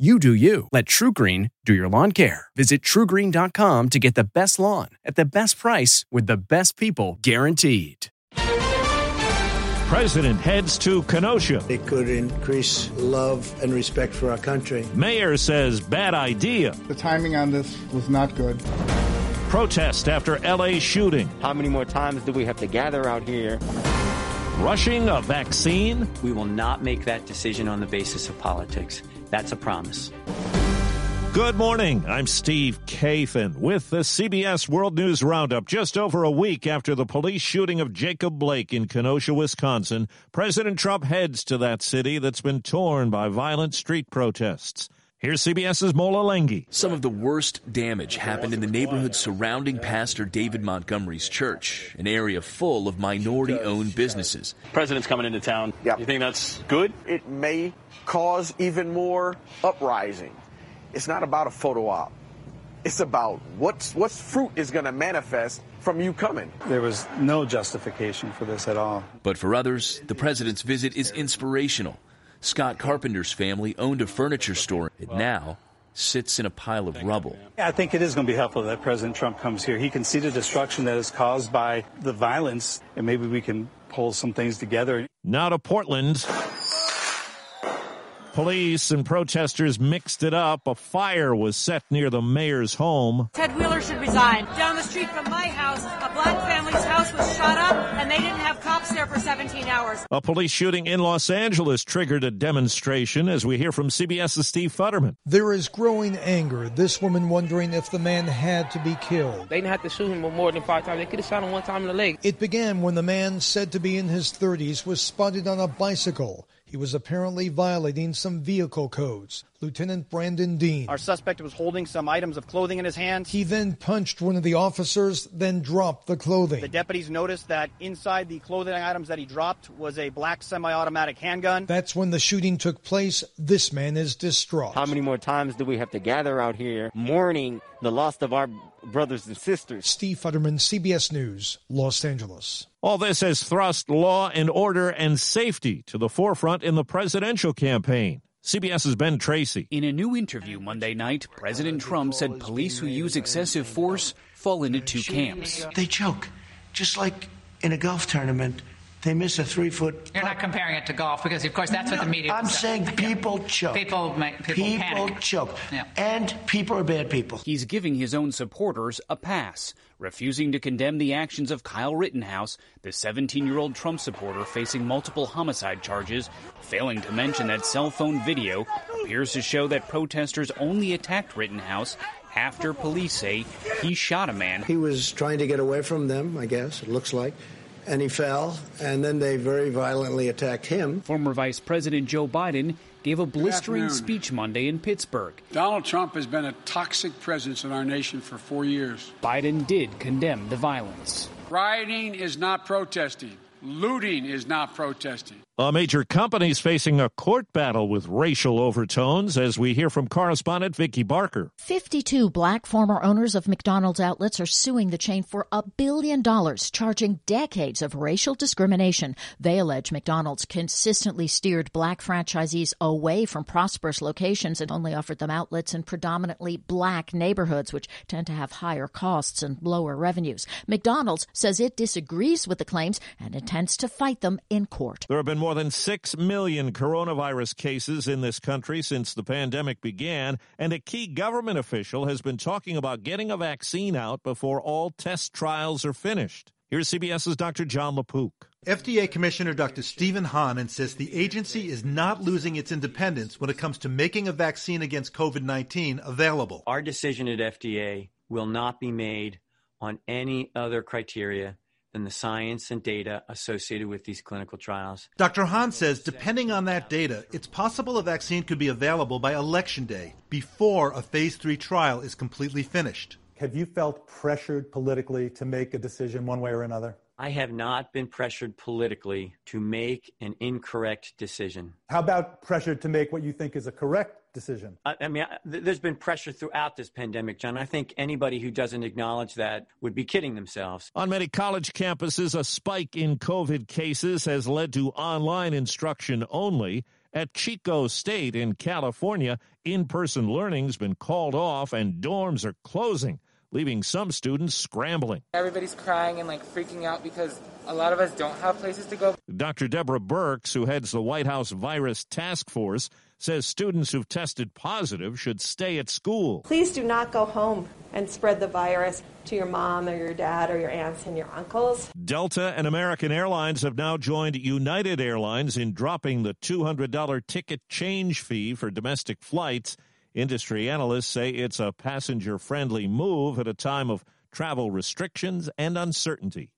You do you. Let TruGreen do your lawn care. Visit trugreen.com to get the best lawn at the best price with the best people guaranteed. President heads to Kenosha. It could increase love and respect for our country. Mayor says bad idea. The timing on this was not good. Protest after LA shooting. How many more times do we have to gather out here? Rushing a vaccine. We will not make that decision on the basis of politics. That's a promise. Good morning. I'm Steve Kathan with the CBS World News Roundup. Just over a week after the police shooting of Jacob Blake in Kenosha, Wisconsin, President Trump heads to that city that's been torn by violent street protests. Here's CBS's Mola Lenghi. Some of the worst damage happened in the neighborhood surrounding Pastor David Montgomery's church, an area full of minority owned businesses. President's coming into town. Yep. You think that's good? It may cause even more uprising. It's not about a photo op. It's about what's what fruit is going to manifest from you coming. There was no justification for this at all. But for others, the president's visit is inspirational. Scott Carpenter's family owned a furniture store. It now sits in a pile of rubble. I think it is going to be helpful that President Trump comes here. He can see the destruction that is caused by the violence, and maybe we can pull some things together. Now to Portland. Police and protesters mixed it up. A fire was set near the mayor's home. Ted Wheeler should resign. Down the street from my house, a black family's house was shot up, and they didn't have cops there for 17 hours. A police shooting in Los Angeles triggered a demonstration, as we hear from CBS's Steve Futterman. There is growing anger. This woman wondering if the man had to be killed. They didn't have to shoot him more than five times. They could have shot him one time in the leg. It began when the man, said to be in his 30s, was spotted on a bicycle. He was apparently violating some vehicle codes. Lieutenant Brandon Dean. Our suspect was holding some items of clothing in his hands. He then punched one of the officers, then dropped the clothing. The deputies noticed that inside the clothing items that he dropped was a black semi automatic handgun. That's when the shooting took place. This man is distraught. How many more times do we have to gather out here mourning the loss of our brothers and sisters? Steve Futterman, CBS News, Los Angeles. All this has thrust law and order and safety to the forefront in the presidential campaign. CBS's Ben Tracy. In a new interview Monday night, President Trump said police who use excessive force fall into two camps. They choke, just like in a golf tournament. They miss a three foot. You're not comparing it to golf because, of course, that's no, what the media. I'm saying people choke. People, make, people, people panic. choke. Yeah. And people are bad people. He's giving his own supporters a pass, refusing to condemn the actions of Kyle Rittenhouse, the 17 year old Trump supporter facing multiple homicide charges, failing to mention that cell phone video appears to show that protesters only attacked Rittenhouse after police say he shot a man. He was trying to get away from them, I guess, it looks like and he fell, and then they very violently attacked him. Former Vice President Joe Biden gave a blistering speech Monday in Pittsburgh. Donald Trump has been a toxic presence in our nation for four years. Biden did condemn the violence. Rioting is not protesting. Looting is not protesting. A major company is facing a court battle with racial overtones, as we hear from correspondent Vicki Barker. 52 black former owners of McDonald's outlets are suing the chain for a billion dollars, charging decades of racial discrimination. They allege McDonald's consistently steered black franchisees away from prosperous locations and only offered them outlets in predominantly black neighborhoods, which tend to have higher costs and lower revenues. McDonald's says it disagrees with the claims and intends to fight them in court. There have been more than 6 million coronavirus cases in this country since the pandemic began, and a key government official has been talking about getting a vaccine out before all test trials are finished. Here's CBS's Dr. John LaPook. FDA Commissioner Dr. Stephen Hahn insists the agency is not losing its independence when it comes to making a vaccine against COVID 19 available. Our decision at FDA will not be made on any other criteria than the science and data associated with these clinical trials. Dr. Hahn says depending on that data, it's possible a vaccine could be available by election day before a phase three trial is completely finished. Have you felt pressured politically to make a decision one way or another? I have not been pressured politically to make an incorrect decision. How about pressured to make what you think is a correct decision? I, I mean, I, th- there's been pressure throughout this pandemic, John. I think anybody who doesn't acknowledge that would be kidding themselves. On many college campuses, a spike in COVID cases has led to online instruction only. At Chico State in California, in person learning's been called off and dorms are closing leaving some students scrambling. Everybody's crying and like freaking out because a lot of us don't have places to go. Dr. Deborah Birx, who heads the White House Virus Task Force, says students who've tested positive should stay at school. Please do not go home and spread the virus to your mom or your dad or your aunts and your uncles. Delta and American Airlines have now joined United Airlines in dropping the $200 ticket change fee for domestic flights. Industry analysts say it's a passenger friendly move at a time of travel restrictions and uncertainty.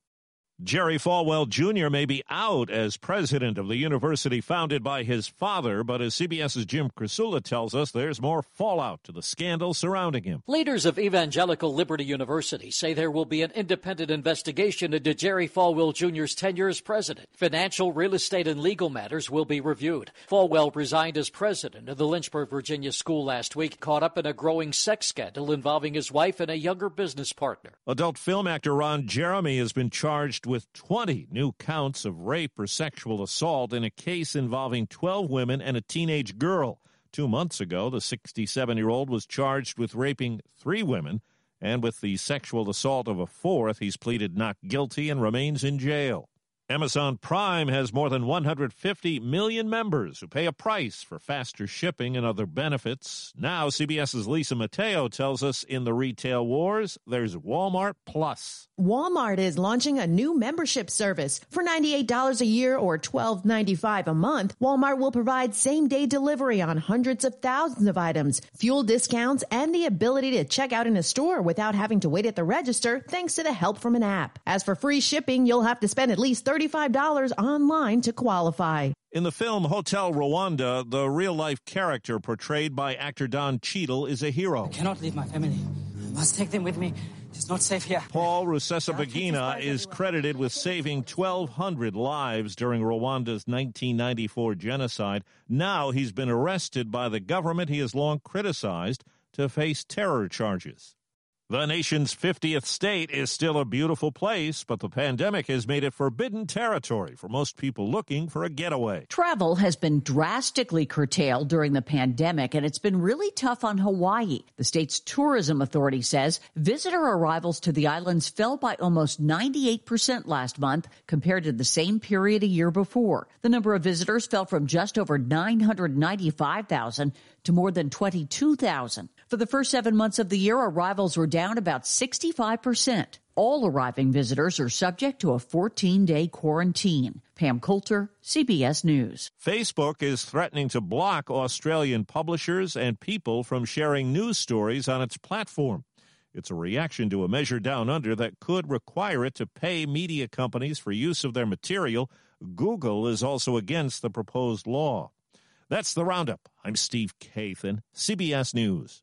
Jerry Falwell Jr. may be out as president of the university founded by his father, but as CBS's Jim Krasula tells us, there's more fallout to the scandal surrounding him. Leaders of Evangelical Liberty University say there will be an independent investigation into Jerry Falwell Jr.'s tenure as president. Financial, real estate, and legal matters will be reviewed. Falwell resigned as president of the Lynchburg, Virginia school last week, caught up in a growing sex scandal involving his wife and a younger business partner. Adult film actor Ron Jeremy has been charged with 20 new counts of rape or sexual assault in a case involving 12 women and a teenage girl. Two months ago, the 67 year old was charged with raping three women, and with the sexual assault of a fourth, he's pleaded not guilty and remains in jail. Amazon Prime has more than 150 million members who pay a price for faster shipping and other benefits. Now, CBS's Lisa Mateo tells us in the retail wars, there's Walmart Plus. Walmart is launching a new membership service. For $98 a year or $12.95 a month, Walmart will provide same day delivery on hundreds of thousands of items, fuel discounts, and the ability to check out in a store without having to wait at the register thanks to the help from an app. As for free shipping, you'll have to spend at least $35 online to qualify. In the film Hotel Rwanda, the real life character portrayed by actor Don Cheadle is a hero. I cannot leave my family. I must take them with me. It's not safe here. Paul Rusesabagina is credited with saving 1,200 lives during Rwanda's 1994 genocide. Now he's been arrested by the government he has long criticized to face terror charges. The nation's 50th state is still a beautiful place, but the pandemic has made it forbidden territory for most people looking for a getaway. Travel has been drastically curtailed during the pandemic, and it's been really tough on Hawaii. The state's tourism authority says visitor arrivals to the islands fell by almost 98% last month compared to the same period a year before. The number of visitors fell from just over 995,000 to more than 22,000. For the first seven months of the year, arrivals were down about 65%. All arriving visitors are subject to a 14 day quarantine. Pam Coulter, CBS News. Facebook is threatening to block Australian publishers and people from sharing news stories on its platform. It's a reaction to a measure down under that could require it to pay media companies for use of their material. Google is also against the proposed law. That's the roundup. I'm Steve Kathan, CBS News.